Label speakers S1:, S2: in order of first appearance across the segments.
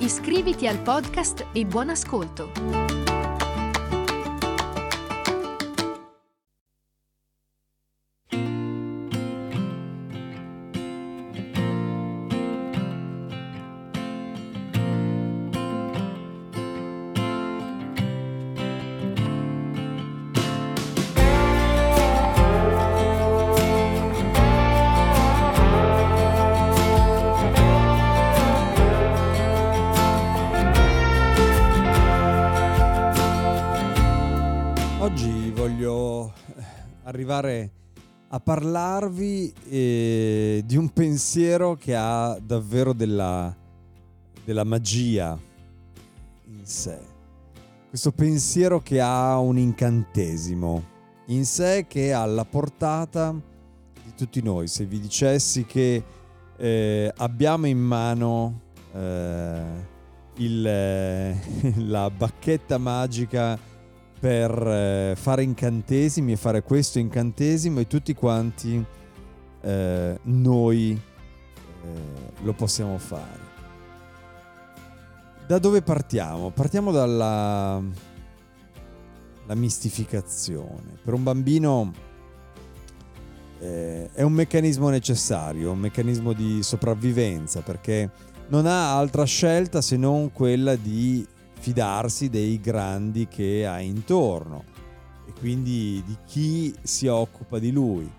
S1: Iscriviti al podcast e buon ascolto!
S2: Arrivare a parlarvi eh, di un pensiero che ha davvero della, della magia in sé. Questo pensiero che ha un incantesimo in sé che ha la portata di tutti noi. Se vi dicessi che eh, abbiamo in mano eh, il, la bacchetta magica per eh, fare incantesimi e fare questo incantesimo e tutti quanti eh, noi eh, lo possiamo fare. Da dove partiamo? Partiamo dalla mistificazione. Per un bambino eh, è un meccanismo necessario, un meccanismo di sopravvivenza perché non ha altra scelta se non quella di fidarsi dei grandi che ha intorno e quindi di chi si occupa di lui.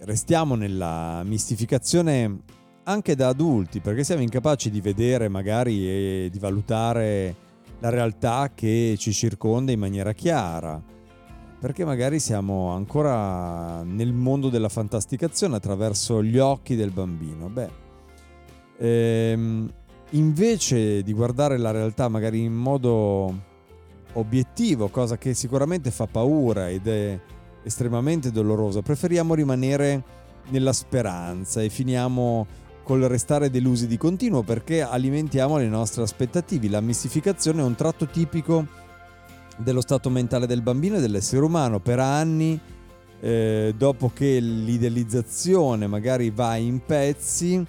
S2: Restiamo nella mistificazione anche da adulti perché siamo incapaci di vedere magari e di valutare la realtà che ci circonda in maniera chiara perché magari siamo ancora nel mondo della fantasticazione attraverso gli occhi del bambino. Beh, ehm, invece di guardare la realtà magari in modo obiettivo, cosa che sicuramente fa paura ed è estremamente dolorosa, preferiamo rimanere nella speranza e finiamo col restare delusi di continuo perché alimentiamo le nostre aspettative. La mistificazione è un tratto tipico dello stato mentale del bambino e dell'essere umano. Per anni, eh, dopo che l'idealizzazione magari va in pezzi,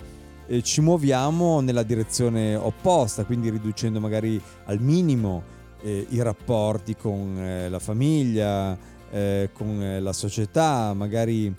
S2: eh, ci muoviamo nella direzione opposta, quindi riducendo magari al minimo eh, i rapporti con eh, la famiglia, eh, con eh, la società, magari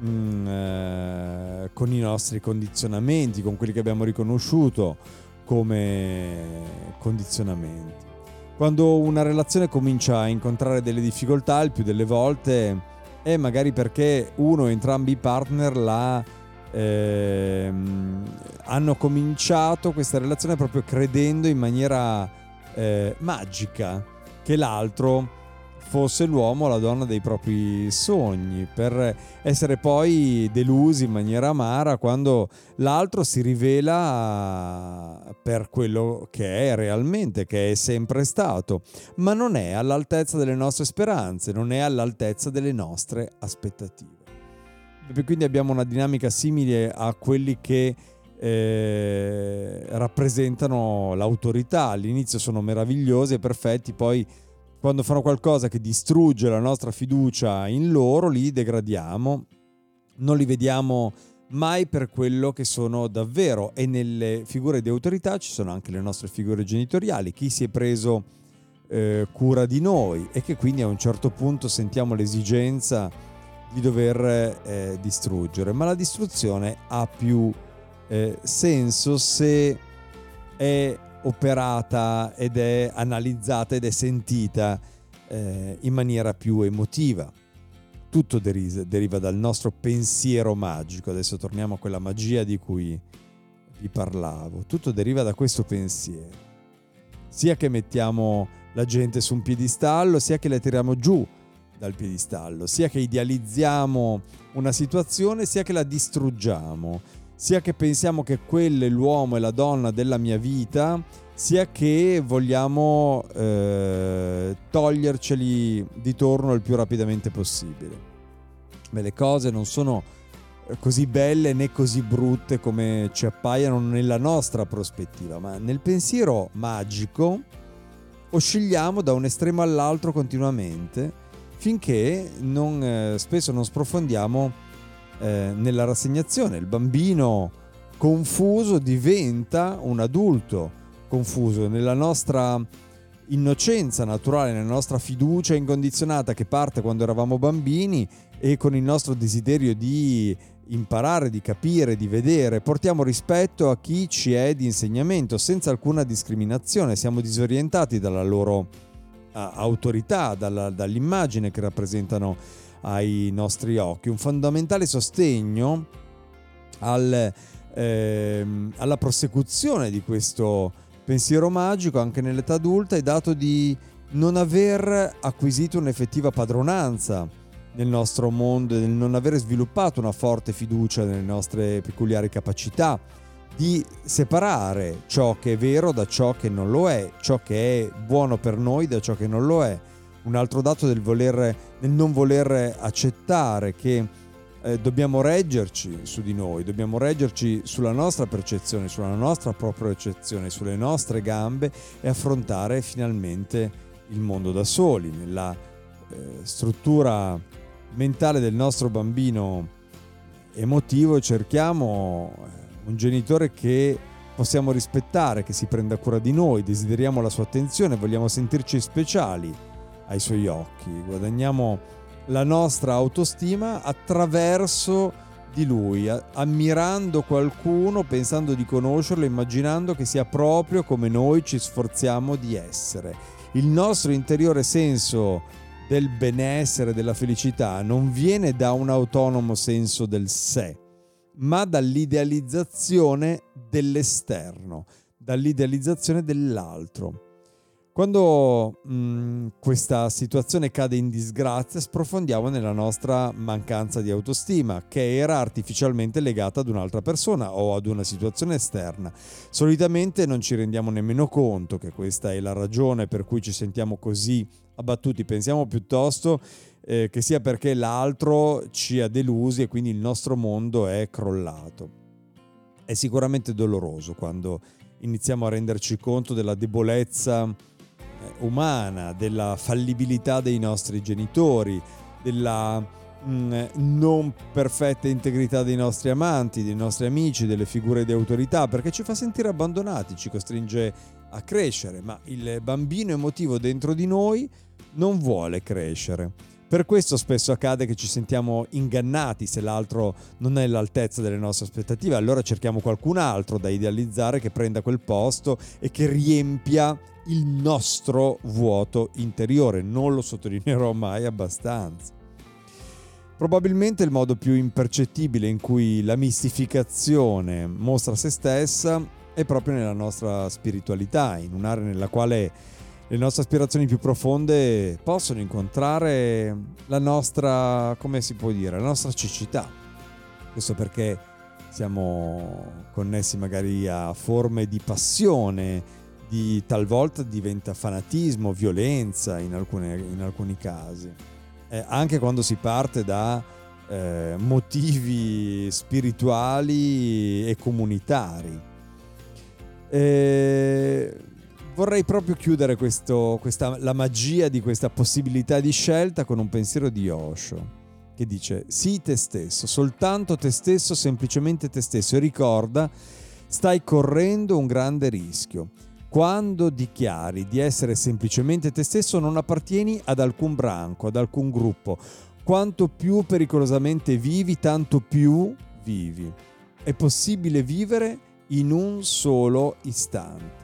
S2: mh, mm, con i nostri condizionamenti, con quelli che abbiamo riconosciuto come condizionamenti. Quando una relazione comincia a incontrare delle difficoltà, il più delle volte è magari perché uno o entrambi i partner la ehm, hanno cominciato questa relazione proprio credendo in maniera eh, magica che l'altro fosse l'uomo o la donna dei propri sogni, per essere poi delusi in maniera amara quando l'altro si rivela per quello che è realmente, che è sempre stato, ma non è all'altezza delle nostre speranze, non è all'altezza delle nostre aspettative. E quindi abbiamo una dinamica simile a quelli che eh, rappresentano l'autorità. All'inizio sono meravigliosi e perfetti, poi quando fanno qualcosa che distrugge la nostra fiducia in loro, li degradiamo, non li vediamo mai per quello che sono davvero. E nelle figure di autorità ci sono anche le nostre figure genitoriali, chi si è preso eh, cura di noi e che quindi a un certo punto sentiamo l'esigenza di dover eh, distruggere, ma la distruzione ha più eh, senso se è operata ed è analizzata ed è sentita eh, in maniera più emotiva. Tutto deriva, deriva dal nostro pensiero magico, adesso torniamo a quella magia di cui vi parlavo, tutto deriva da questo pensiero, sia che mettiamo la gente su un piedistallo, sia che la tiriamo giù dal piedistallo, sia che idealizziamo una situazione, sia che la distruggiamo, sia che pensiamo che quello è l'uomo e la donna della mia vita, sia che vogliamo eh, toglierceli di torno il più rapidamente possibile. Beh, le cose non sono così belle né così brutte come ci appaiono nella nostra prospettiva, ma nel pensiero magico oscilliamo da un estremo all'altro continuamente finché non, eh, spesso non sprofondiamo eh, nella rassegnazione. Il bambino confuso diventa un adulto confuso nella nostra innocenza naturale, nella nostra fiducia incondizionata che parte quando eravamo bambini e con il nostro desiderio di imparare, di capire, di vedere, portiamo rispetto a chi ci è di insegnamento senza alcuna discriminazione, siamo disorientati dalla loro autorità, dalla, dall'immagine che rappresentano ai nostri occhi. Un fondamentale sostegno al, ehm, alla prosecuzione di questo pensiero magico anche nell'età adulta è dato di non aver acquisito un'effettiva padronanza nel nostro mondo, nel non avere sviluppato una forte fiducia nelle nostre peculiari capacità, di separare ciò che è vero da ciò che non lo è, ciò che è buono per noi da ciò che non lo è. Un altro dato del, voler, del non voler accettare che eh, dobbiamo reggerci su di noi, dobbiamo reggerci sulla nostra percezione, sulla nostra propria eccezione, sulle nostre gambe e affrontare finalmente il mondo da soli, nella eh, struttura mentale del nostro bambino emotivo cerchiamo eh, un genitore che possiamo rispettare, che si prenda cura di noi, desideriamo la sua attenzione, vogliamo sentirci speciali ai suoi occhi, guadagniamo la nostra autostima attraverso di lui, ammirando qualcuno, pensando di conoscerlo, immaginando che sia proprio come noi ci sforziamo di essere. Il nostro interiore senso del benessere, della felicità, non viene da un autonomo senso del sé, ma dall'idealizzazione dell'esterno, dall'idealizzazione dell'altro. Quando mh, mm, questa situazione cade in disgrazia, sprofondiamo nella nostra mancanza di autostima, che era artificialmente legata ad un'altra persona o ad una situazione esterna. Solitamente non ci rendiamo nemmeno conto che questa è la ragione per cui ci sentiamo così abbattuti, pensiamo piuttosto eh, che sia perché l'altro ci ha delusi e quindi il nostro mondo è crollato. È sicuramente doloroso quando iniziamo a renderci conto della debolezza eh, umana, della fallibilità dei nostri genitori, della mm, non perfetta integrità dei nostri amanti, dei nostri amici, delle figure di autorità, perché ci fa sentire abbandonati, ci costringe a crescere, ma il bambino emotivo dentro di noi non vuole crescere. Per questo spesso accade che ci sentiamo ingannati se l'altro non è all'altezza delle nostre aspettative, allora cerchiamo qualcun altro da idealizzare che prenda quel posto e che riempia il nostro vuoto interiore. Non lo sottolineerò mai abbastanza. Probabilmente il modo più impercettibile in cui la mistificazione mostra se stessa è proprio nella nostra spiritualità, in un'area nella quale le nostre aspirazioni più profonde possono incontrare la nostra, come si può dire, la nostra cecità. Questo perché siamo connessi magari a forme di passione, di talvolta diventa fanatismo, violenza in, alcune, in alcuni casi. Eh, anche quando si parte da eh, motivi spirituali e comunitari. Eh, vorrei proprio chiudere questo, questa, la magia di questa possibilità di scelta con un pensiero di Osho che dice sii te stesso, soltanto te stesso, semplicemente te stesso e ricorda stai correndo un grande rischio. Quando dichiari di essere semplicemente te stesso non appartieni ad alcun branco, ad alcun gruppo. Quanto più pericolosamente vivi, tanto più vivi. È possibile vivere in un solo istante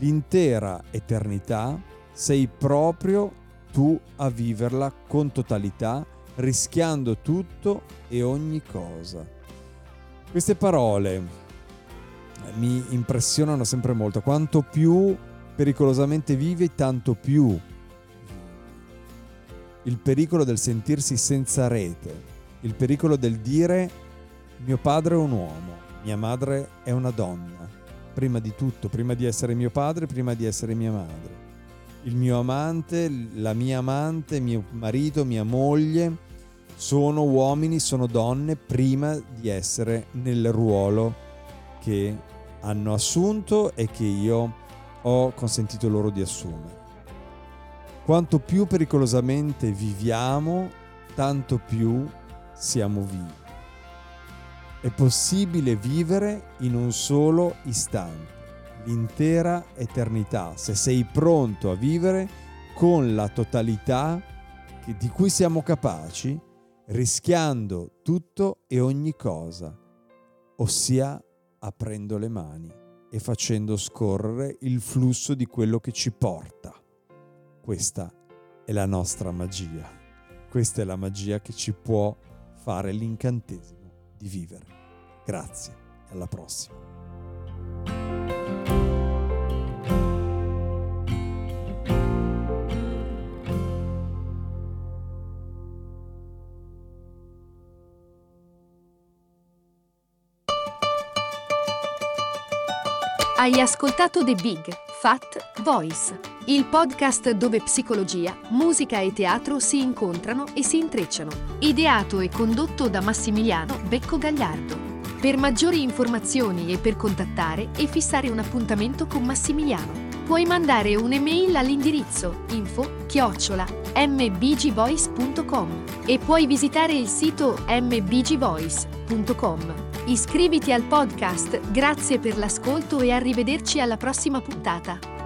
S2: l'intera eternità sei proprio tu a viverla con totalità, rischiando tutto e ogni cosa. Queste parole mi impressionano sempre molto. Quanto più pericolosamente vivi, tanto più il pericolo del sentirsi senza rete, il pericolo del dire mio padre è un uomo, mia madre è una donna, prima di tutto, prima di essere mio padre, prima di essere mia madre. Il mio amante, la mia amante, mio marito, mia moglie sono uomini, sono donne prima di essere nel ruolo che hanno assunto e che io ho consentito loro di assumere. Quanto più pericolosamente viviamo, tanto più siamo vivi. È possibile vivere in un solo istante, l'intera eternità, se sei pronto a vivere con la totalità di cui siamo capaci, rischiando tutto e ogni cosa, ossia aprendo le mani e facendo scorrere il flusso di quello che ci porta. Questa è la nostra magia. Questa è la magia che ci può fare l'incantesimo di vivere. Grazie e alla prossima.
S1: Hai ascoltato The Big Fat Voice, il podcast dove psicologia, musica e teatro si incontrano e si intrecciano. Ideato e condotto da Massimiliano Becco Gagliardo. Per maggiori informazioni e per contattare e fissare un appuntamento con Massimiliano, puoi mandare un'email all'indirizzo info chiocciola mbgvoice.com e puoi visitare il sito mbgvoice.com. Iscriviti al podcast, grazie per l'ascolto e arrivederci alla prossima puntata.